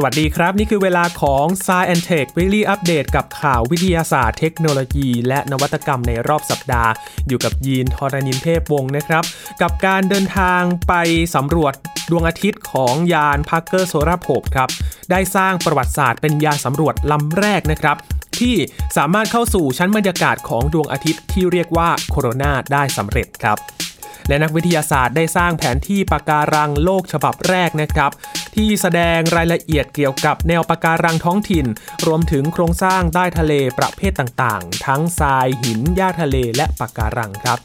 สวัสดีครับ นี่คือเวลาของ s ายแอนเทควิลลี่อัปเดตกับข่าววิทยาศาสตร์ เทคโนโลยี และนวัตกรรมในรอบสัปดาห์ อยู่กับยีนทอรณินเทพวงศ์นะครับ กับการเดินทางไปสำรวจดวงอาทิตย์ของยาน Parker Solar Probe ครับ ได้สร้างประวัติศาสตร์เป็นยานสำรวจลำแรกนะครับ ที่สามารถเข้าสู่ชั้นบรรยากาศของดวงอาทิตย์ที่เรียกว่าโคโรนาได้สำเร็จครับ และนักวิทยาศาสตร์ได้สร้างแผนที่ปะการังโลกฉบับแรกนะครับ ที่แสดงรายละเอียดเกี่ยวกับแนวปะการังท้องถิ่น รวมถึงโครงสร้างใต้ทะเลประเภทต่างๆ ทั้งทรายหินหญ้าทะเลและปะการังครับ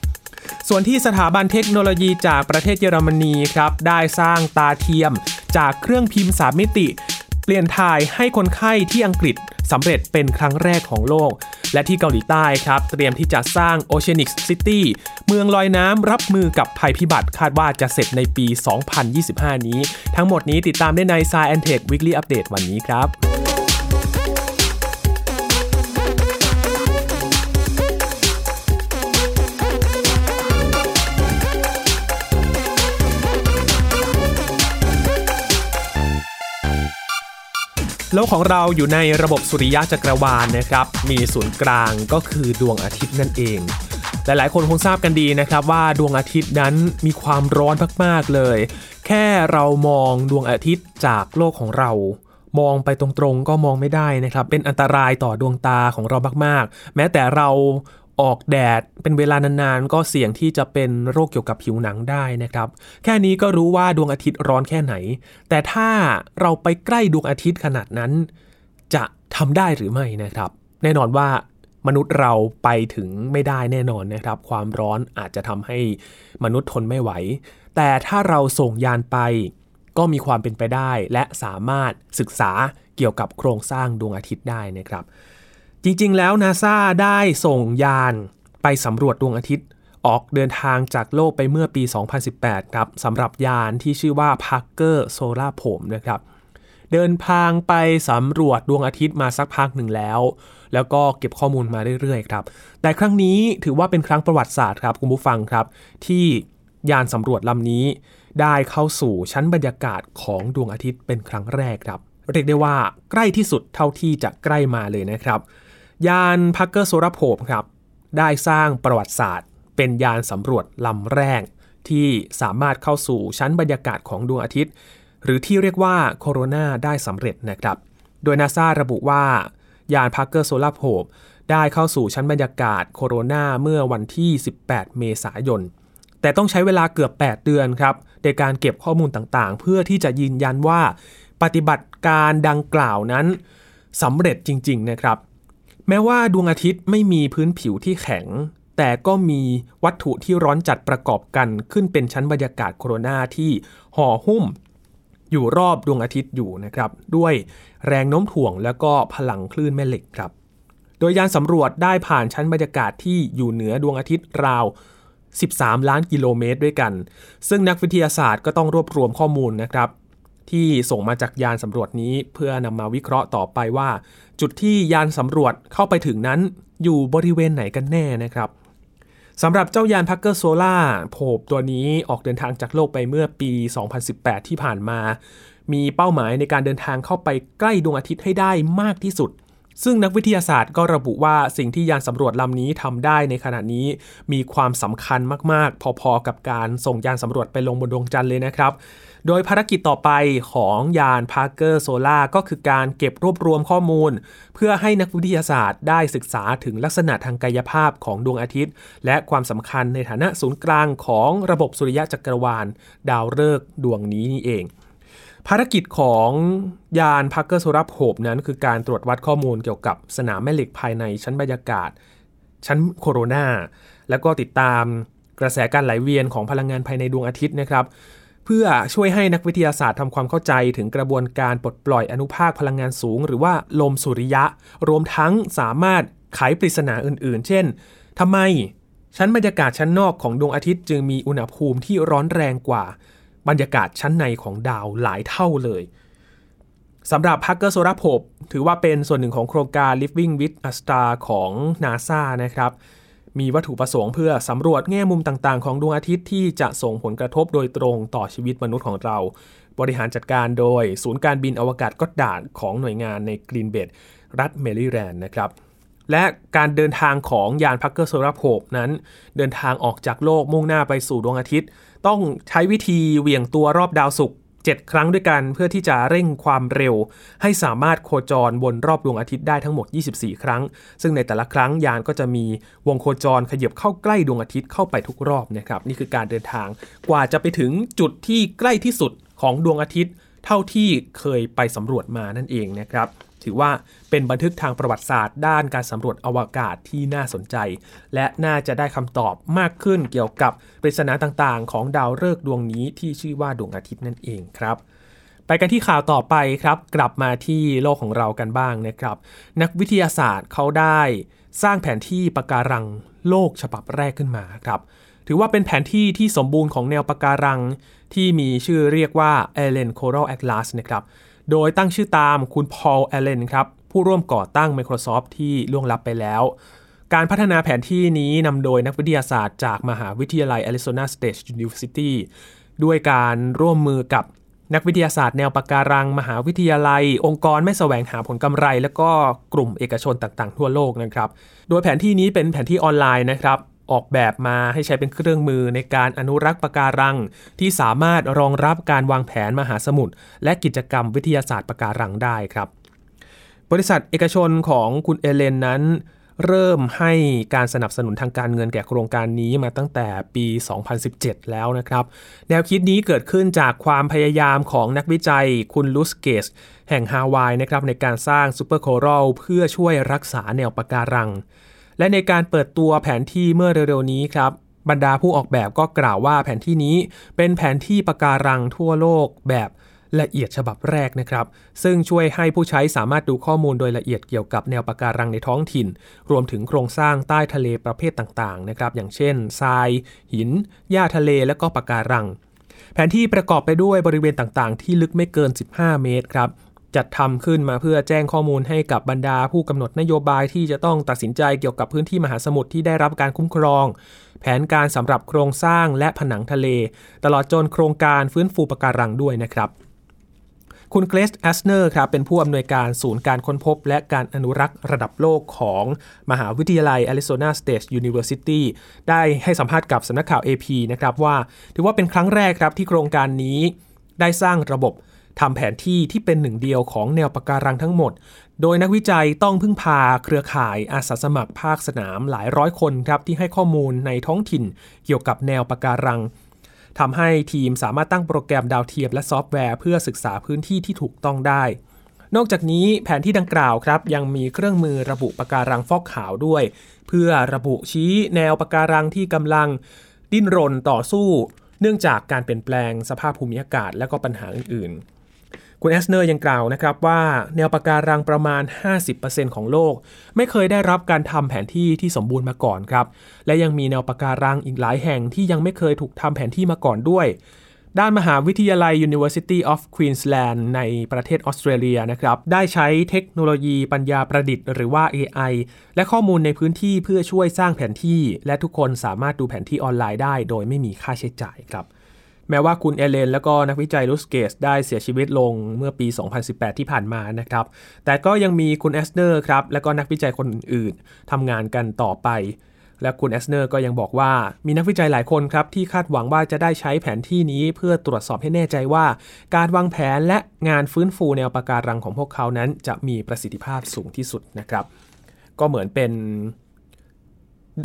ส่วนที่สถาบันเทคโนโลยีจากประเทศเยอรมนีครับ ได้สร้างตาเทียม จากเครื่องพิมพ์สามมิติ เปลี่ยนถ่ายให้คนไข้ที่อังกฤษสำเร็จเป็นครั้งแรกของโลก และที่เกาหลีใต้ครับ เตรียมที่จะสร้าง Oceanic City เมืองลอยน้ำรับมือกับภัยพิบัติคาดว่าจะเสร็จในปี 2025 นี้ ทั้งหมดนี้ติดตามได้ใน Science Tech Weekly Update วันนี้ครับ โลกของเราอยู่ในระบบสุริยะจักรวาลนะครับ มีศูนย์กลางก็คือดวงอาทิตย์นั่นเอง หลายๆ คนคงทราบกันดีนะครับว่าดวงอาทิตย์นั้นมีความร้อนมากๆเลย แค่เรามองดวงอาทิตย์จากโลกของเรา มองไปตรงๆก็มองไม่ได้นะครับ เป็นอันตรายต่อดวงตาของเรามากๆ แม้แต่เรา ออกแดดเป็นเวลานานๆ ก็เสี่ยงที่จะเป็นโรคเกี่ยวกับผิวหนังได้นะครับ แค่นี้ก็รู้ว่าดวงอาทิตย์ร้อนแค่ไหน แต่ถ้าเราไปใกล้ดวงอาทิตย์ขนาดนั้น จะทำได้หรือไม่นะครับ แน่นอนว่ามนุษย์เราไปถึงไม่ได้แน่นอนนะครับ ความร้อนอาจจะทำให้มนุษย์ทนไม่ไหว แต่ถ้าเราส่งยานไป ก็มีความเป็นไปได้ และสามารถศึกษาเกี่ยวกับโครงสร้างดวงอาทิตย์ได้นะครับ จริงๆ แล้วนาซาได้ส่งยานไปสำรวจดวงอาทิตย์ ออกเดินทางจากโลกไปเมื่อปี 2018 ครับสำหรับยานที่ชื่อว่า Parker Solar Probe นะครับ เดินทางไปสำรวจดวงอาทิตย์มาสักพักหนึ่งแล้ว แล้วก็เก็บข้อมูลมาเรื่อยๆ ครับ แต่ครั้งนี้ถือว่าเป็นครั้งประวัติศาสตร์ครับคุณผู้ฟังครับ ที่ยานสำรวจลำนี้ได้เข้าสู่ชั้นบรรยากาศของดวงอาทิตย์เป็นครั้งแรกครับ เรียกได้ว่าใกล้ที่สุดเท่าที่จะใกล้มาเลยนะครับ ยานพักเกอร์โซลาโพบครับได้สร้างประวัติศาสตร์ เป็นยานสำรวจลำแรก ที่สามารถเข้าสู่ชั้นบรรยากาศของดวงอาทิตย์ หรือที่เรียกว่าโคโรนาได้สำเร็จนะครับ โดยนาซาระบุว่ายานพักเกอร์โซลาโพบได้เข้าสู่ชั้นบรรยากาศโคโรนาเมื่อวันที่ 18 เมษายน แต่ต้องใช้เวลาเกือบ 8 เดือนครับในการเก็บข้อมูลต่างๆ เพื่อที่จะยืนยันว่า ปฏิบัติการดังกล่าวนั้นสำเร็จจริง ๆ นะครับ แม้ว่าดวงอาทิตย์ไม่มีพื้นผิวที่แข็ง แต่ก็มีวัตถุที่ร้อนจัดประกอบกันขึ้นเป็นชั้นบรรยากาศโคโรนาที่ห่อหุ้ม อยู่รอบดวงอาทิตย์อยู่นะครับ ด้วยแรงโน้มถ่วงแล้วก็พลังคลื่นแม่เหล็กครับ โดยยานสำรวจได้ผ่านชั้นบรรยากาศที่อยู่เหนือดวงอาทิตย์ราว 13 ล้านกิโลเมตรด้วยกัน ซึ่งนักวิทยาศาสตร์ก็ต้องรวบรวมข้อมูลนะครับ ที่ส่งมาจากยานสำรวจนี้เพื่อนำมาวิเคราะห์ต่อไปว่า จุดที่ยานสำรวจเข้าไปถึงนั้น อยู่บริเวณไหนกันแน่นะครับสำหรับเจ้ายาน Parker Solar Probe ตัวนี้ออกเดินทางจากโลกไปเมื่อปี 2018 ที่ผ่านมา มีเป้าหมายในการเดินทางเข้าไปใกล้ดวงอาทิตย์ให้ได้มากที่สุด ซึ่งนักวิทยาศาสตร์ก็ระบุว่าสิ่งที่ยานสำรวจลำนี้ทำได้ในขณะนี้ มีความสำคัญมากๆ พอๆกับการส่งยานสำรวจไปลงบนดวงจันทร์เลยนะครับ โดยภารกิจต่อไปของยาน Parker Solar ก็คือการเก็บรวบรวมข้อมูล เพื่อให้นักวิทยาศาสตร์ได้ศึกษาถึงลักษณะทางกายภาพของดวงอาทิตย์ และความสำคัญในฐานะศูนย์กลางของระบบสุริยะจักรวาล ดาวฤกษ์ดวงนี้นี่เองภารกิจของยาน Parker Solar Probe นั้น คือการตรวจวัดข้อมูลเกี่ยวกับสนามแม่เหล็กภายในชั้นบรรยากาศ ชั้นโคโรนา แล้วก็ติดตามกระแสการไหลเวียนของพลังงานภายในดวงอาทิตย์นะครับ เพื่อช่วยให้นักวิทยาศาสตร์ทำความเข้าใจถึงกระบวนการปลดปล่อยอนุภาคพลังงานสูง หรือว่าลมสุริยะ รวมทั้งสามารถไขปริศนาอื่น ๆ เช่นทำไมชั้นบรรยากาศชั้นนอกของดวงอาทิตย์จึงมีอุณหภูมิที่ร้อนแรงกว่า บรรยากาศชั้นในของดาวหลายเท่าเลยสำหรับพักเกอร์โซลาร์โพบถือว่าเป็นส่วนหนึ่งของโครงการ Living with a Star ของ NASA นะครับ มีวัตถุประสงค์เพื่อสำรวจแง่มุมต่างๆ ของดวงอาทิตย์ที่จะส่งผลกระทบโดยตรงต่อชีวิตมนุษย์ของเรา บริหารจัดการโดยศูนย์การบินอวกาศก็อดดาร์ดของหน่วยงานในกรีนเบลต์รัฐแมริแลนด์นะครับและการเดินทางของยาน Parker Solar Probe นั้น เดินทางออกจากโลกมุ่งหน้าไปสู่ดวงอาทิตย์ ต้องใช้วิธีเหวี่ยงตัวรอบดาวศุกร์ 7 ครั้งด้วยกันเพื่อที่จะเร่งความเร็ว ให้สามารถโคจรบนรอบดวงอาทิตย์ได้ทั้งหมด 24 ครั้ง ซึ่งในแต่ละครั้งยานก็จะมีวงโคจรขยับเข้าใกล้ดวงอาทิตย์เข้าไปทุกรอบนะครับนี่คือการเดินทางกว่าจะไปถึงจุดที่ใกล้ที่สุดของดวงอาทิตย์ เท่าที่เคยไปสำรวจมานั่นเองนะครับ ถือว่าเป็นบันทึกทางประวัติศาสตร์ด้านการสำรวจอวกาศที่น่าสนใจ และน่าจะได้คำตอบมากขึ้นเกี่ยวกับปริศนาต่างๆ ของดาวฤกษ์ดวงนี้ที่ชื่อว่าดวงอาทิตย์นั่นเองครับไปกันที่ข่าวต่อไปครับ กลับมาที่โลกของเรากันบ้างนะครับ นักวิทยาศาสตร์เขาได้สร้างแผนที่ปะการังโลกฉบับแรกขึ้นมาครับ ถือว่าเป็นแผนที่ที่สมบูรณ์ของแนวปะการัง ที่มีชื่อเรียกว่า Allen Coral Atlas นะครับ โดยตั้งชื่อตามคุณพอลแอลเลนครับผู้ร่วมก่อตั้ง Microsoft ที่ล่วงลับไปแล้ว การพัฒนาแผนที่นี้นำโดยนักวิทยาศาสตร์จากมหาวิทยาลัย Arizona State University ด้วยการร่วมมือกับนักวิทยาศาสตร์แนวปะการัง มหาวิทยาลัย องค์กรไม่แสวงหาผลกำไร และก็กลุ่มเอกชนต่างๆ ทั่วโลกนะครับ โดยแผนที่นี้เป็นแผนที่ออนไลน์นะครับ ออกแบบมาให้ใช้เป็นเครื่องมือในการอนุรักษ์ปะการัง ที่สามารถรองรับการวางแผนมหาสมุทรและกิจกรรมวิทยาศาสตร์ปะการังได้ครับ บริษัทเอกชนของคุณเอเลนนั้น เริ่มให้การสนับสนุนทางการเงินแก่โครงการนี้มาตั้งแต่ปี 2017 แล้วนะครับ แนวคิดนี้เกิดขึ้นจากความพยายามของนักวิจัยคุณรูธเกตส์แห่งฮาวายนะครับในการสร้าง super coral เพื่อช่วยรักษาแนวปะการัง และในการเปิดตัวแผนที่เมื่อเร็วๆนี้ครับบรรดาผู้ออกแบบก็กล่าวว่าแผนที่นี้เป็นแผนที่ปะการังทั่วโลกแบบละเอียดฉบับแรกนะครับ ซึ่งช่วยให้ผู้ใช้สามารถดูข้อมูลโดยละเอียดเกี่ยวกับแนวปะการังในท้องถิ่น รวมถึงโครงสร้างใต้ทะเลประเภทต่างๆนะครับ อย่างเช่นทราย หิน หญ้าทะเล และก็ปะการัง แผนที่ประกอบไปด้วยบริเวณต่างๆ ที่ลึกไม่เกิน 15 เมตรครับ จัดทำขึ้นมาเพื่อแจ้งข้อมูลให้กับบรรดาผู้กำหนดนโยบายที่จะต้องตัดสินใจเกี่ยวกับพื้นที่มหาสมุทรที่ได้รับการคุ้มครอง แผนการสำหรับโครงสร้างและผนังทะเล ตลอดจนโครงการฟื้นฟูปะการังด้วยนะครับ คุณเกร็กแอสเนอร์ครับเป็นผู้อำนวยการศูนย์การค้นพบ และการอนุรักษ์ระดับโลกของมหาวิทยาลัย Arizona State University ได้ให้สัมภาษณ์กับสำนักข่าว AP นะครับว่า ถือว่าเป็นครั้งแรกครับที่โครงการนี้ได้สร้างระบบ ทำแผนที่ที่เป็นหนึ่งเดียวของแนวปะการังทั้งหมด โดยนักวิจัยต้องพึ่งพาเครือข่ายอาสาสมัครภาคสนามหลายร้อยคนครับที่ให้ข้อมูลในท้องถิ่นเกี่ยวกับแนวปะการังทำให้ทีมสามารถตั้งโปรแกรมดาวเทียมและซอฟต์แวร์เพื่อศึกษาพื้นที่ที่ถูกต้องได้ นอกจากนี้แผนที่ดังกล่าวครับ ยังมีเครื่องมือระบุปะการังฟอกขาวด้วย เพื่อระบุชี้แนวปะการังที่กำลัง ดิ้นรนต่อสู้ เนื่องจากการเปลี่ยนแปลงสภาพภูมิอากาศและก็ปัญหาอื่นๆ คุณแอสเนอร์ยังกล่าวนะครับว่าแนวปะการังประมาณ 50%ของโลก ไม่เคยได้รับการทำแผนที่ที่สมบูรณ์มาก่อนครับ และยังมีแนวปะการังอีกหลายแห่งที่ยังไม่เคยถูกทำแผนที่มาก่อนด้วย ด้านมหาวิทยาลัย University of Queensland ในประเทศออสเตรเลียนะครับ ได้ใช้เทคโนโลยีปัญญาประดิษฐ์หรือว่า AI และข้อมูลในพื้นที่เพื่อช่วยสร้างแผนที่ และทุกคนสามารถดูแผนที่ออนไลน์ได้ โดยไม่มีค่าใช้จ่ายครับ แม้ว่าคุณอัลเลน และก็นักวิจัยรูธเกตส์ได้เสียชีวิตลงเมื่อปี 2018 ที่ผ่านมานะครับ แต่ก็ยังมีคุณแอสเนอร์ครับและก็นักวิจัยคนอื่นๆทำงานกันต่อไป และคุณเอสเนอร์ก็ยังบอกว่ามีนักวิจัยหลายคนครับที่คาดหวังว่าจะได้ใช้แผนที่นี้เพื่อตรวจสอบให้แน่ใจว่า การวางแผนและงานฟื้นฟูแนวปะการังของพวกเขานั้น จะมีประสิทธิภาพสูงที่สุดนะครับ ก็เหมือนเป็น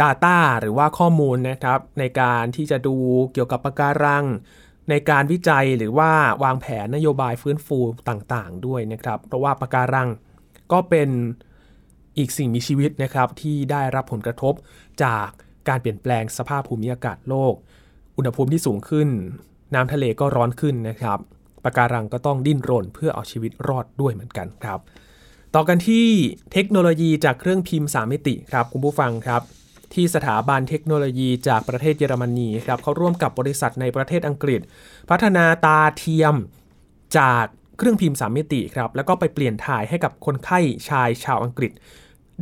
Data หรือว่าข้อมูลนะครับในการที่จะดูเกี่ยวกับปะการัง ในการวิจัยหรือว่าวางแผนนโยบายฟื้นฟูต่างๆ ด้วยนะครับ เพราะว่าปะการังก็เป็นอีกสิ่งมีชีวิตนะครับที่ได้รับผลกระทบจากการเปลี่ยนแปลงสภาพภูมิอากาศโลก อุณหภูมิที่สูงขึ้น น้ำทะเลก็ร้อนขึ้นนะครับปะการังก็ต้องดิ้นรนเพื่อเอาชีวิตรอดด้วยเหมือนกันครับ ต่อกันที่เทคโนโลยีจากเครื่องพิมพ์ 3 มิติครับคุณผู้ฟังครับ ที่สถาบันเทคโนโลยีจากประเทศเยอรมนีครับเขาร่วมกับบริษัทในประเทศอังกฤษ พัฒนาตาเทียมจากเครื่องพิมพ์สามมิติครับแล้วก็ไปเปลี่ยนถ่ายให้กับคนไข้ชายชาวอังกฤษ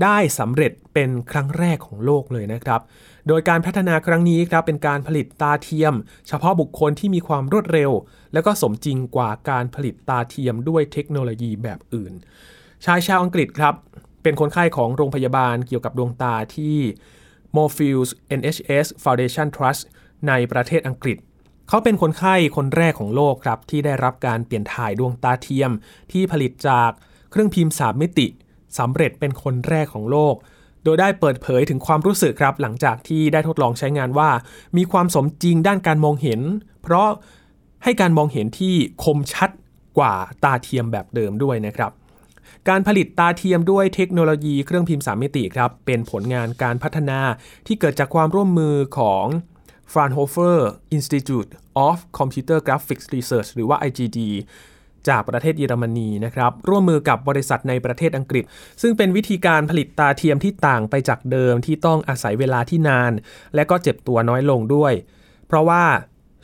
ได้สำเร็จเป็นครั้งแรกของโลกเลยนะครับ โดยการพัฒนาครั้งนี้ครับเป็นการผลิตตาเทียม เฉพาะบุคคลที่มีความรวดเร็ว และก็สมจริงกว่าการผลิตตาเทียมด้วยเทคโนโลยีแบบอื่น ชายชาวอังกฤษครับเป็นคนไข้ของโรงพยาบาลเกี่ยวกับดวงตาที่ Moorfields NHS Foundation Trust ในประเทศอังกฤษ เขาเป็นคนไข้คนแรกของโลกครับที่ได้รับการเปลี่ยนถ่ายดวงตาเทียม ที่ผลิตจากเครื่องพิมพ์สามมิติสำเร็จเป็นคนแรกของโลก โดยได้เปิดเผยถึงความรู้สึกครับ หลังจากที่ได้ทดลองใช้งานว่า มีความสมจริงด้านการมองเห็น เพราะให้การมองเห็นที่คมชัดกว่าตาเทียมแบบเดิมด้วยนะครับ การผลิตตาเทียมด้วยเทคโนโลยีเครื่องพิมพ์สามมิติครับ เป็นผลงานการพัฒนาที่เกิดจากความร่วมมือของ Fraunhofer Institute of Computer Graphics Research หรือว่า IGD จากประเทศเยอรมนีนะครับ ร่วมมือกับบริษัทในประเทศอังกฤษ ซึ่งเป็นวิธีการผลิตตาเทียมที่ต่างไปจากเดิมที่ต้องอาศัยเวลาที่นาน และก็เจ็บตัวน้อยลงด้วย เพราะว่า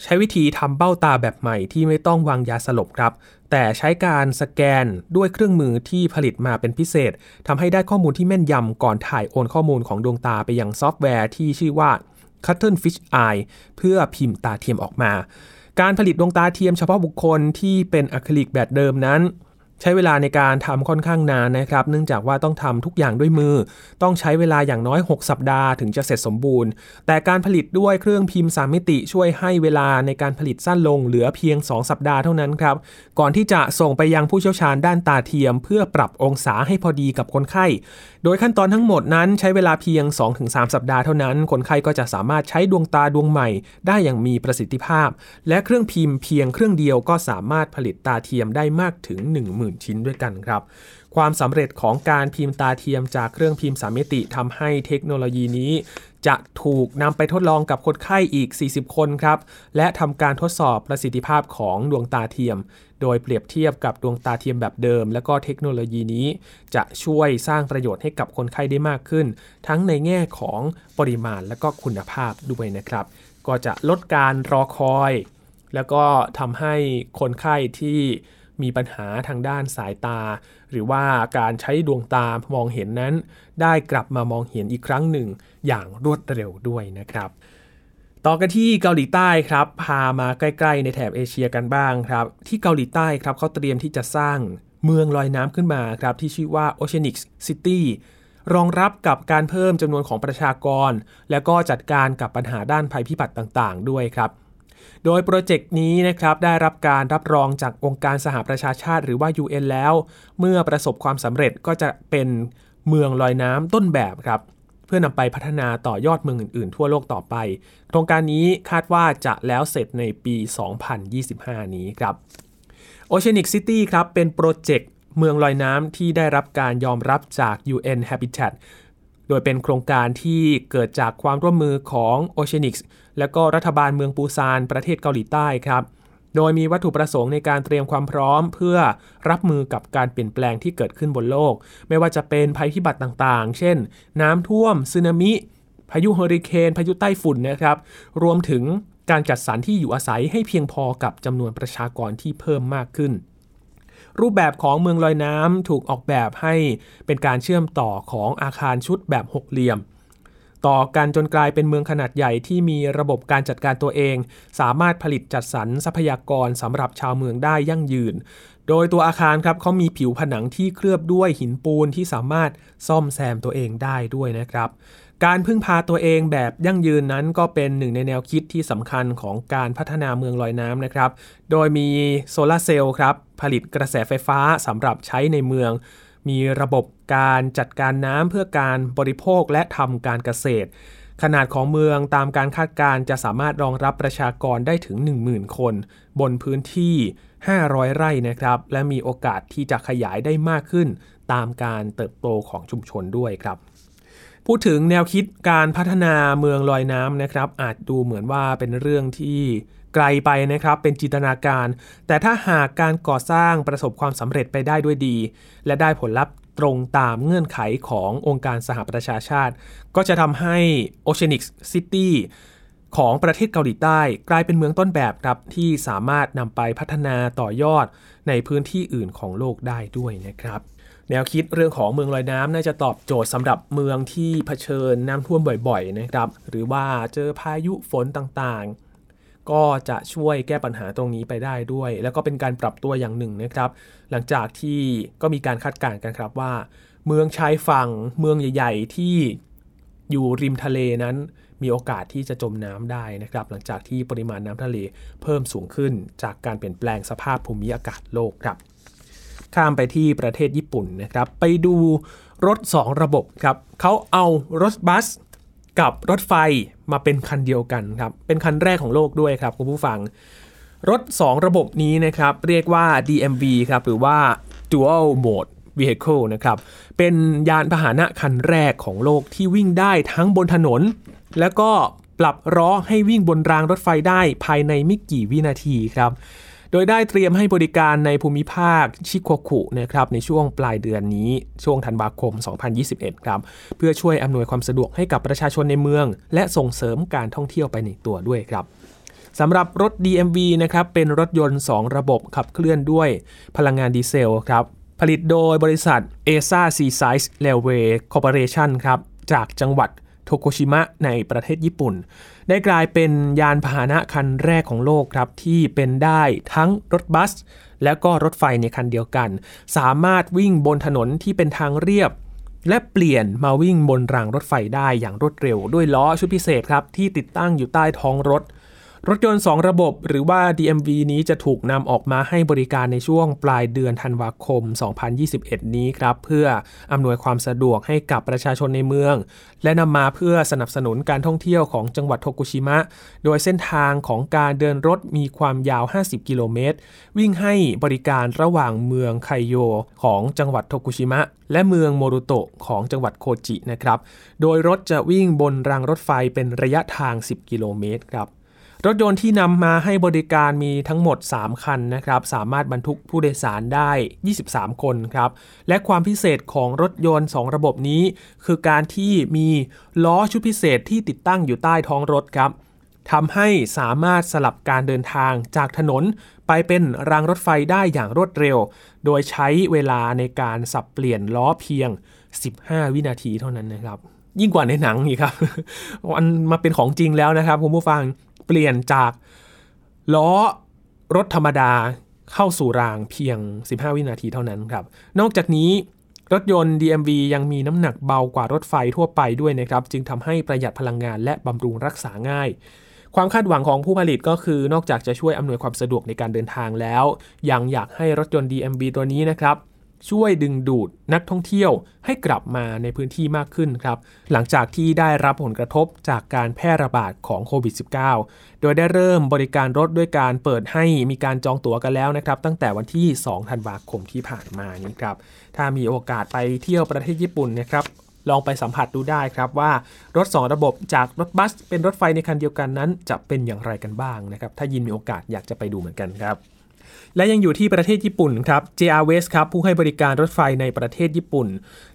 ใช้วิธีทำเบ้าตาแบบใหม่ที่ไม่ต้องวางยาสลบครับ แต่ใช้การสแกนด้วยเครื่องมือที่ผลิตมาเป็นพิเศษทำให้ได้ข้อมูลที่แม่นยำก่อนถ่ายโอนข้อมูลของดวงตาไปยังซอฟต์แวร์ที่ชื่อว่า Cuttlefish Eye เพื่อพิมพ์ตาเทียมออกมา การผลิตดวงตาเทียมเฉพาะบุคคลที่เป็นอะคริลิกแบบเดิมนั้น ใช้เวลาในการทำค่อนข้างนานนะครับ เนื่องจากว่าต้องทำทุกอย่างด้วยมือ ต้องใช้เวลาอย่างน้อย 6 สัปดาห์ถึงจะเสร็จสมบูรณ์ แต่การผลิตด้วยเครื่องพิมพ์ 3 มิติช่วยให้เวลาในการผลิตสั้นลงเหลือเพียง 2 สัปดาห์เท่านั้นครับ ก่อนที่จะส่งไปยังผู้เชี่ยวชาญด้านตาเทียม เพื่อปรับองศาให้พอดีกับคนไข้ โดยขั้นตอนทั้งหมดนั้นใช้เวลาเพียง 2-3 สัปดาห์เท่านั้น คนไข้ก็จะสามารถใช้ดวงตาดวงใหม่ ได้อย่างมีประสิทธิภาพ และเครื่องพิมพ์เพียงเครื่องเดียวก็สามารถผลิตตาเทียมได้มากถึง0,000 ชิ้นด้วยกันครับ ความสำเร็จของการพิมพ์ตาเทียมจากเครื่องพิมพ์สามมิติทำให้เทคโนโลยีนี้จะถูกนำไปทดลองกับคนไข้อีก 40 คนครับ และทำการทดสอบประสิทธิภาพของดวงตาเทียม โดยเปรียบเทียบกับดวงตาเทียมแบบเดิม และก็เทคโนโลยีนี้ จะช่วยสร้างประโยชน์ให้กับคนไข้ได้มากขึ้น ทั้งในแง่ของปริมาณและก็คุณภาพด้วยนะครับ ก็จะลดการรอคอย แล้วก็ทำให้คนไข้ที่ มีปัญหาทางด้านสายตา หรือว่าการใช้ดวงตามองเห็นนั้น ได้กลับมามองเห็นอีกครั้งหนึ่งอย่างรวดเร็วด้วยนะครับต่อกันที่เกาหลีใต้ครับ พามาใกล้ๆในแถบเอเชียกันบ้างครับ ที่เกาหลีใต้ครับเขาเตรียมที่จะสร้างเมืองลอยน้ำขึ้นมาครับที่ชื่อว่า Oceanic City รองรับกับการเพิ่มจำนวนของประชากร และก็จัดการกับปัญหาด้านภัยพิบัติต่างๆ ด้วยครับ โดยโปรเจกต์นี้นะครับได้รับการรับรองจากองค์การสหประชาชาติหรือว่า UN แล้ว เมื่อประสบความสำเร็จก็จะเป็นเมืองลอยน้ำต้นแบบครับ เพื่อนำไปพัฒนาต่อยอดเมืองอื่นๆ ทั่วโลกต่อไป โครงการนี้คาดว่าจะแล้วเสร็จในปี 2025 นี้ครับ Oceanic City ครับเป็นโปรเจกต์เมืองลอยน้ำที่ได้รับการยอมรับจาก UN Habitat โดยเป็นโครงการที่เกิดจากความร่วมมือของ Oceanics และก็รัฐบาลเมืองปูซานประเทศเกาหลีใต้ครับโดยมีวัตถุประสงค์ในการเตรียมความพร้อม เพื่อรับมือกับการเปลี่ยนแปลงที่เกิดขึ้นบนโลก ไม่ว่าจะเป็นภัยพิบัติต่างๆ เช่น น้ำท่วมสึนามิ พายุเฮอริเคน พายุใต้ฝุ่นนะครับ รวมถึงการจัดสรรที่อยู่อาศัยให้เพียงพอกับจำนวนประชากรที่เพิ่มมากขึ้น รูปแบบของเมืองลอยน้ำถูกออกแบบให้เป็นการเชื่อมต่อของอาคารชุดแบบหกเหลี่ยม ต่อกันจนกลายเป็นเมืองขนาดใหญ่ที่มีระบบการจัดการตัวเอง สามารถผลิตจัดสรรทรัพยากรสำหรับชาวเมืองได้ยั่งยืน โดยตัวอาคารครับเขามีผิวผนังที่เคลือบด้วยหินปูนที่สามารถซ่อมแซมตัวเองได้ด้วยนะครับ การพึ่งพาตัวเองแบบยั่งยืนนั้นก็เป็นหนึ่งในแนวคิดที่สำคัญของการพัฒนาเมืองลอยน้ำนะครับ โดยมีโซลาร์เซลล์ครับ ผลิตกระแสไฟฟ้าสำหรับใช้ในเมือง มีระบบการจัดการน้ำเพื่อการบริโภคและทำการเกษตร ขนาดของเมืองตามการคาดการณ์จะสามารถรองรับประชากรได้ถึง 10,000 คน บนพื้นที่ 500 ไร่นะครับ และมีโอกาสที่จะขยายได้มากขึ้น ตามการเติบโตของชุมชนด้วยครับ พูดถึงแนวคิดการพัฒนาเมืองลอยน้ำนะครับ อาจดูเหมือนว่าเป็นเรื่องที่ไกลไปนะครับ เป็นจินตนาการ แต่ถ้าหากการก่อสร้างประสบความสำเร็จไปได้ด้วยดี และได้ผลลัพธ์ตรงตามเงื่อนไขขององค์การสหประชาชาติ ก็จะทำให้ Oceanic City ของประเทศเกาหลีใต้กลายเป็นเมืองต้นแบบครับ ที่สามารถนำไปพัฒนาต่อยอดในพื้นที่อื่นของโลกได้ด้วยนะครับ แนวคิดเรื่องของเมืองลอยน้ำน่าจะตอบโจทย์สำหรับเมืองที่เผชิญน้ำท่วมบ่อยๆนะครับ หรือว่าเจอพายุฝนต่างๆ ก็จะช่วยแก้ปัญหาตรงนี้ไปได้ด้วย แล้วก็เป็นการปรับตัวอย่างหนึ่งนะครับ หลังจากที่ก็มีการคาดการณ์กันครับว่า เมืองชายฝั่งเมืองใหญ่ ๆ ที่อยู่ริมทะเลนั้นมีโอกาสที่จะจมน้ำได้นะครับ หลังจากที่ปริมาณน้ำทะเลเพิ่มสูงขึ้นจากการเปลี่ยนแปลงสภาพภูมิอากาศโลกครับ ข้ามไปที่ประเทศญี่ปุ่นนะครับ ไปดูรถ 2 ระบบครับเขาเอารถบัสกับรถไฟมาเป็นคันเดียวกันครับ เป็นคันแรกของโลกด้วยครับคุณผู้ฟัง รถ 2 ระบบนี้นะครับ เรียกว่า DMV ครับหรือว่า Dual Mode Vehicle นะครับ เป็นยานพาหนะคันแรกของโลกที่วิ่งได้ทั้งบนถนน แล้วก็ปรับล้อให้วิ่งบนรางรถไฟได้ภายในไม่กี่วินาทีครับ โดยได้เตรียมให้บริการในภูมิภาคชิโกคุนะครับในช่วงปลายเดือนนี้ช่วงธันวาคม 2021 ครับ เพื่อช่วยอำนวยความสะดวกให้กับประชาชนในเมือง และส่งเสริมการท่องเที่ยวไปในตัวด้วยครับสำหรับรถ DMV นะครับเป็นรถยนต์ 2 ระบบขับเคลื่อนด้วยพลังงานดีเซลครับผลิตโดยบริษัท ASA Seaside Railway Corporation ครับจากจังหวัด โทโกชิมะในประเทศญี่ปุ่น ได้กลายเป็นยานพาหนะคันแรกของโลกครับ ที่เป็นได้ทั้งรถบัส และก็รถไฟในคันเดียวกัน สามารถวิ่งบนถนนที่เป็นทางเรียบ และเปลี่ยนมาวิ่งบนรางรถไฟได้อย่างรวดเร็ว ด้วยล้อชุดพิเศษครับที่ติดตั้งอยู่ใต้ท้องรถ รถยนต์ 2 ระบบหรือว่า DMV นี้จะถูกนำออกมาให้บริการในช่วงปลายเดือนธันวาคม 2021 นี้ครับ เพื่ออำนวยความสะดวกให้กับประชาชนในเมือง และนำมาเพื่อสนับสนุนการท่องเที่ยวของจังหวัดโทกุชิมะ โดยเส้นทางของการเดินรถมีความยาว 50 กิโลเมตร วิ่งให้บริการระหว่างเมืองไคโยของจังหวัดโทกุชิมะ และเมืองโมรุโตะของจังหวัดโคจินะครับ โดยรถจะวิ่งบนรางรถไฟเป็นระยะทาง 10 กิโลเมตรครับ รถยนต์ที่นำมาให้บริการมีทั้งหมด 3 คันนะครับ สามารถบรรทุกผู้โดยสารได้ 23 คนครับ และความพิเศษของรถยนต์ 2 ระบบนี้ คือการที่มีล้อชุดพิเศษที่ติดตั้งอยู่ใต้ท้องรถครับทำให้สามารถสลับการเดินทางจากถนน ไปเป็นรางรถไฟได้อย่างรวดเร็ว โดยใช้เวลาในการสับเปลี่ยนล้อเพียง 15 วินาทีเท่านั้นนะครับ ยิ่งกว่าในหนังอีกครับมันมาเป็นของจริงแล้วนะครับคุณผู้ฟัง เปลี่ยนจากล้อรถธรรมดาเข้าสู่รางเพียง 15 วินาทีเท่านั้นครับ นอกจากนี้รถยนต์ DMV ยังมีน้ำหนักเบากว่ารถไฟทั่วไปด้วยนะครับ จึงทำให้ประหยัดพลังงานและบำรุงรักษาง่าย ความคาดหวังของผู้ผลิตก็คือนอกจากจะช่วยอำนวยความสะดวกในการเดินทางแล้ว ยังอยากให้รถยนต์ DMV ตัวนี้นะครับ ช่วยดึงดูดนักท่องเที่ยวให้กลับมาในพื้นที่มากขึ้นครับ หลังจากที่ได้รับผลกระทบจากการแพร่ระบาดของโควิด -19 โดยได้เริ่มบริการรถด้วยการเปิดให้มีการจองตั๋วกันแล้วนะครับ ตั้งแต่วันที่ 2 ธันวาคมที่ผ่านมานี้ครับ ถ้ามีโอกาสไปเที่ยวประเทศญี่ปุ่นนะครับลองไปสัมผัสดูได้ครับว่ารถ 2 ระบบจากรถบัส เป็นรถไฟในคันเดียวกันนั้น จะเป็นอย่างไรกันบ้างนะครับ ถ้ายินมีโอกาสอยากจะไปดูเหมือนกันครับ และยังอยู่ที่ประเทศญี่ปุ่นครับ JR West ครับผู้ให้บริการรถไฟในประเทศญี่ปุ่น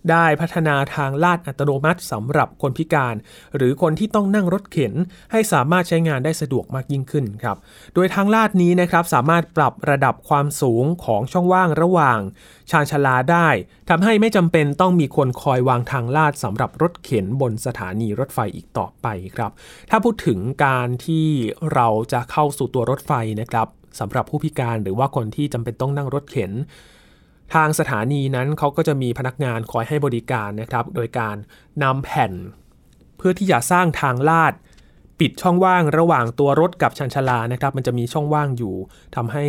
ได้พัฒนาทางลาดอัตโนมัติสำหรับคนพิการ หรือคนที่ต้องนั่งรถเข็น ให้สามารถใช้งานได้สะดวกมากยิ่งขึ้นครับ โดยทางลาดนี้นะครับสามารถปรับระดับความสูงของช่องว่างระหว่าง ชานชาลาได้ทำให้ไม่จำเป็นต้องมีคนคอยวางทางลาดสำหรับรถเข็นบนสถานีรถไฟอีกต่อไปครับ ถ้าพูดถึงการที่เราจะเข้าสู่ตัวรถไฟนะครับ สำหรับผู้พิการหรือว่าคนที่จำเป็นต้องนั่งรถเข็น ทางสถานีนั้นเขาก็จะมีพนักงานคอยให้บริการนะครับ โดยการนำแผ่น เพื่อที่จะสร้างทางลาด ปิดช่องว่างระหว่างตัวรถกับชันชลานะครับ มันจะมีช่องว่างอยู่ทำให้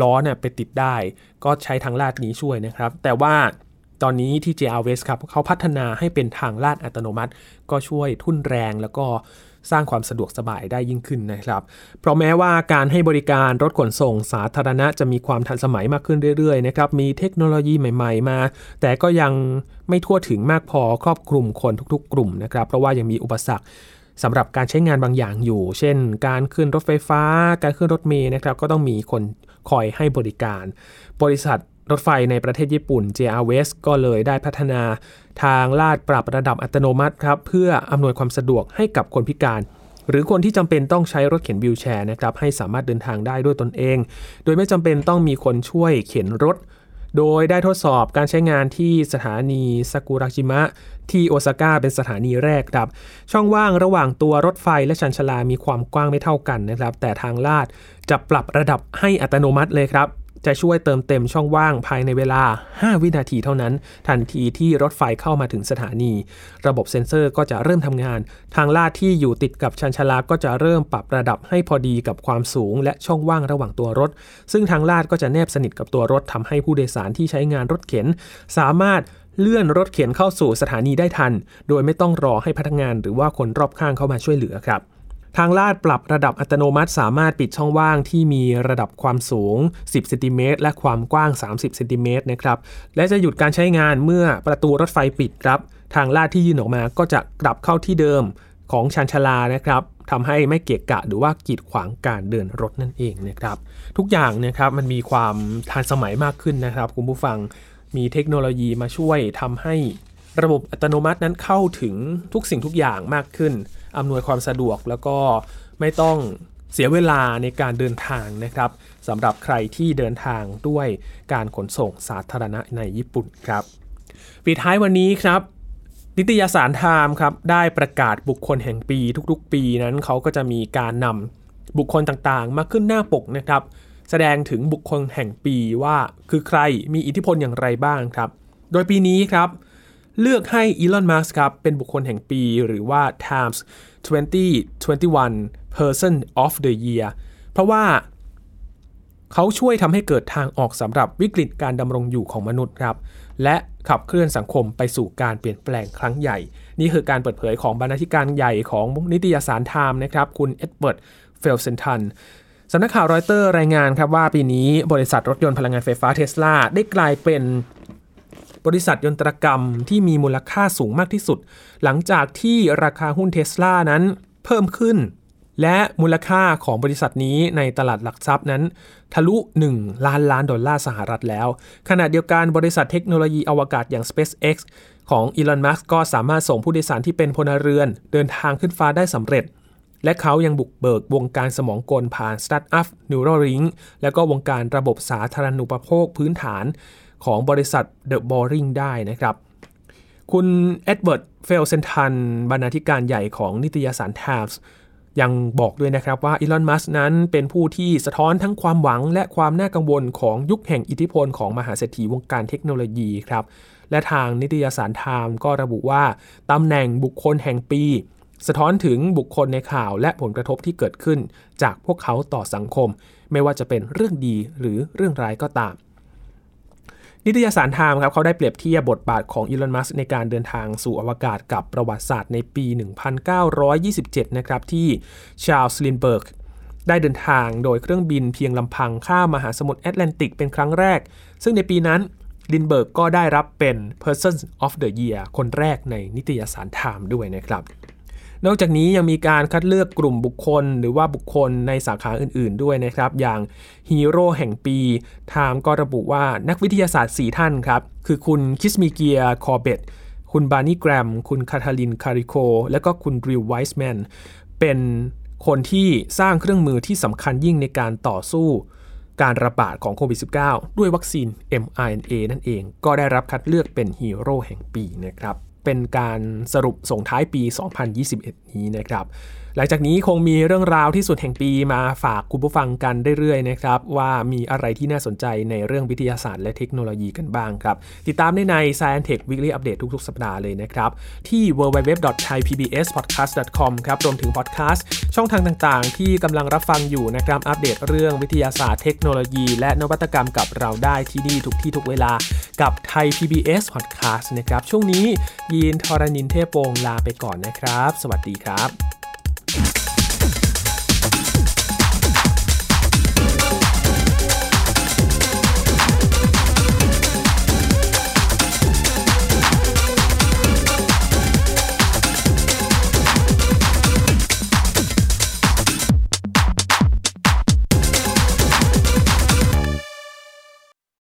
ล้อเนี่ยไปติดได้ ก็ใช้ทางลาดนี้ช่วยนะครับ แต่ว่าตอนนี้ที่ JR West ครับเขาพัฒนาให้เป็นทางลาดอัตโนมัติ ก็ช่วยทุ่นแรงแล้วก็ สร้างความสะดวกสบายได้ยิ่งขึ้นนะครับ เพราะแม้ว่าการให้บริการรถขนส่งสาธารณะจะมีความทันสมัยมากขึ้นเรื่อยๆนะครับมีเทคโนโลยีใหม่ๆมา แต่ก็ยังไม่ทั่วถึงมากพอครอบคลุมคนทุกๆ กลุ่มนะครับ เพราะว่ายังมีอุปสรรคสำหรับการใช้งานบางอย่างอยู่ เช่น การขึ้นรถไฟฟ้า การขึ้นรถเมล์นะครับ ก็ต้องมีคนคอยให้บริการ บริษัท รถไฟในประเทศญี่ปุ่น JR West ก็เลยได้พัฒนาทางลาดปรับระดับอัตโนมัติครับเพื่ออำนวยความสะดวกให้กับคนพิการ หรือคนที่จำเป็นต้องใช้รถเข็นวิวแชร์นะครับให้สามารถเดินทางได้ด้วยตนเอง โดยไม่จำเป็นต้องมีคนช่วยเข็นรถ โดยได้ทดสอบการใช้งานที่สถานีซากุระจิมะ ที่โอซาก้าเป็นสถานีแรกครับช่องว่างระหว่างตัวรถไฟและชันชลามีความกว้างไม่เท่ากันนะครับแต่ทางลาดจะปรับระดับให้อัตโนมัติเลยครับ จะช่วยเติมเต็มช่องว่างภายในเวลา 5 วินาทีเท่านั้น ทันทีที่รถไฟเข้ามาถึงสถานี ระบบเซ็นเซอร์ก็จะเริ่มทำงาน ทางลาดที่อยู่ติดกับชันชลาก็จะเริ่มปรับระดับให้พอดีกับความสูง และช่องว่างระหว่างตัวรถ ซึ่งทางลาดก็จะแนบสนิทกับตัวรถทำให้ผู้โดยสารที่ใช้งานรถเข็น สามารถเลื่อนรถเข็นเข้าสู่สถานีได้ทัน โดยไม่ต้องรอให้พนักงานหรือว่าคนรอบข้างเข้ามาช่วยเหลือครับ ทางลาดปรับระดับอัตโนมัติสามารถปิดช่องว่างที่มีระดับความสูง 10 เซนติเมตรและความกว้าง 30 เซนติเมตรนะครับและจะหยุดการใช้งานเมื่อประตูรถไฟปิดครับ ทางลาดที่ยื่นออกมาก็จะกลับเข้าที่เดิมของชันชลานะครับทำให้ไม่เกะกะหรือว่ากีดขวางการเดินรถนั่นเองนะครับ ทุกอย่างนะครับมันมีความทันสมัยมากขึ้นนะครับ คุณผู้ฟังมีเทคโนโลยีมาช่วยทำให้ระบบอัตโนมัตินั้นเข้าถึงทุกสิ่งทุกอย่างมากขึ้น อำนวยความสะดวกแล้วก็ไม่ต้องเสียเวลาในการเดินทางนะครับสำหรับใครที่เดินทางด้วยการขนส่งสาธารณะในญี่ปุ่นครับปิดท้ายวันนี้ครับนิตยสารไทม์ครับได้ประกาศบุคคลแห่งปีทุกๆ ปีนั้นเขาก็จะมีการนำบุคคลต่างๆ มาขึ้นหน้าปกนะครับ แสดงถึงบุคคลแห่งปีว่าคือใครมีอิทธิพลอย่างไรบ้างครับ โดยปีนี้ครับ เลือกให้อีลอนมัสครับเป็นบุคคลแห่งปีหรือว่า Times 2021 Person of the Year เพราะว่าเขาช่วยทำให้เกิดทางออกสำหรับวิกฤตการดำรงอยู่ของมนุษย์ครับ และขับเคลื่อนสังคมไปสู่การเปลี่ยนแปลงครั้งใหญ่ นี่คือการเปิดเผยของบรรณาธิการใหญ่ของนิตยสารไทม์นะครับ คุณเอ็ดเวิร์ดเฟลเซนธัลสำนักข่าวรอยเตอร์รายงานครับว่าปีนี้บริษัทรถยนต์พลังงานไฟฟ้าเทสลาได้กลายเป็น บริษัทยนตรกรรมที่มีมูลค่าสูงมากที่สุด หลังจากที่ราคาหุ้นเทสลานั้นเพิ่มขึ้น และมูลค่าของบริษัทนี้ในตลาดหลักทรัพย์นั้น ทะลุ 1 ล้านล้านดอลลาร์สหรัฐแล้ว ขณะเดียวกันบริษัทเทคโนโลยีอวกาศอย่าง SpaceX ของอีลอนมัสก์ก็สามารถส่งผู้โดยสารที่เป็นพลเรือน เดินทางขึ้นฟ้าได้สำเร็จและเขายังบุกเบิกวงการสมองกลผ่านสตาร์ทอัพ Neuralink และก็วงการระบบสาธารณูปโภคพื้นฐาน ของบริษัท The Boring ได้นะครับ คุณเอ็ดเวิร์ดเฟลเซนธัลบรรณาธิการใหญ่ของนิตยสาร Times ยังบอกด้วยนะครับว่าอีลอน มัสก์นั้นเป็นผู้ที่สะท้อนทั้งความหวังและความน่ากังวลของยุคแห่งอิทธิพลของมหาเศรษฐีวงการเทคโนโลยีครับ และทางนิตยสารไทม์ก็ระบุว่าตำแหน่งบุคคลแห่งปี สะท้อนถึงบุคคลในข่าวและผลกระทบที่เกิดขึ้น จากพวกเขาต่อสังคม ไม่ว่าจะเป็นเรื่องดีหรือเรื่องร้ายก็ตาม นิตยสารไทม์ครับเขาได้เปรียบเทียบบทบาทของอีลอน มัสก์ในการเดินทางสู่อวกาศกับประวัติศาสตร์ในปี 1927 นะครับที่ชาลส์ลินด์เบิร์กได้เดินทางโดยเครื่องบินเพียงลำพังข้ามมหาสมุทรแอตแลนติกเป็นครั้งแรก ซึ่งในปีนั้นลินด์เบิร์กก็ได้รับเป็น Person of the Year คนแรกในนิตยสารไทม์ด้วยนะครับ นอกจากนี้ยังมีการคัดเลือกกลุ่มบุคคล หรือว่าบุคคลในสาขาอื่น ๆ ด้วยนะครับ อย่างฮีโร่แห่งปีไทม์ก็ระบุว่านักวิทยาศาสตร์ 4 ท่านครับ คือคุณคิซเมเกียคอร์เบตต์คุณบาร์นีย์เกรแฮม คุณคาทาลินคาริโค และก็คุณดรูว์ไวส์แมนเป็นคนที่สร้างเครื่องมือที่สำคัญยิ่งในการต่อสู้การระบาดของโควิด -19 ด้วยวัคซีน mRNA นั่นเอง ก็ได้รับคัดเลือกเป็นฮีโร่แห่งปีนะครับ เป็นการสรุปส่งท้ายปี 2021 นี้นะครับ หลังจากนี้คงมีเรื่องราวที่สุดแห่งปีมาฝากคุณผู้ฟังกันเรื่อยๆนะครับ ว่ามีอะไรที่น่าสนใจในเรื่องวิทยาศาสตร์และเทคโนโลยีกันบ้างครับ ติดตามได้ใน Science Tech Weekly Update ทุกๆ สัปดาห์เลยนะครับ ที่ www.thaipbspodcast.com ครับรวมถึงพอดแคสต์ช่องทางต่างๆ ที่กำลังรับฟังอยู่นะครับอัปเดตเรื่องวิทยาศาสตร์เทคโนโลยี และนวัตกรรมกับเราได้ที่นี่ทุกที่ทุกเวลากับไทย PBS Podcast นะครับช่วงนี้ยีนทรณินเทพโปงลาไปก่อนนะครับ สวัสดีครับ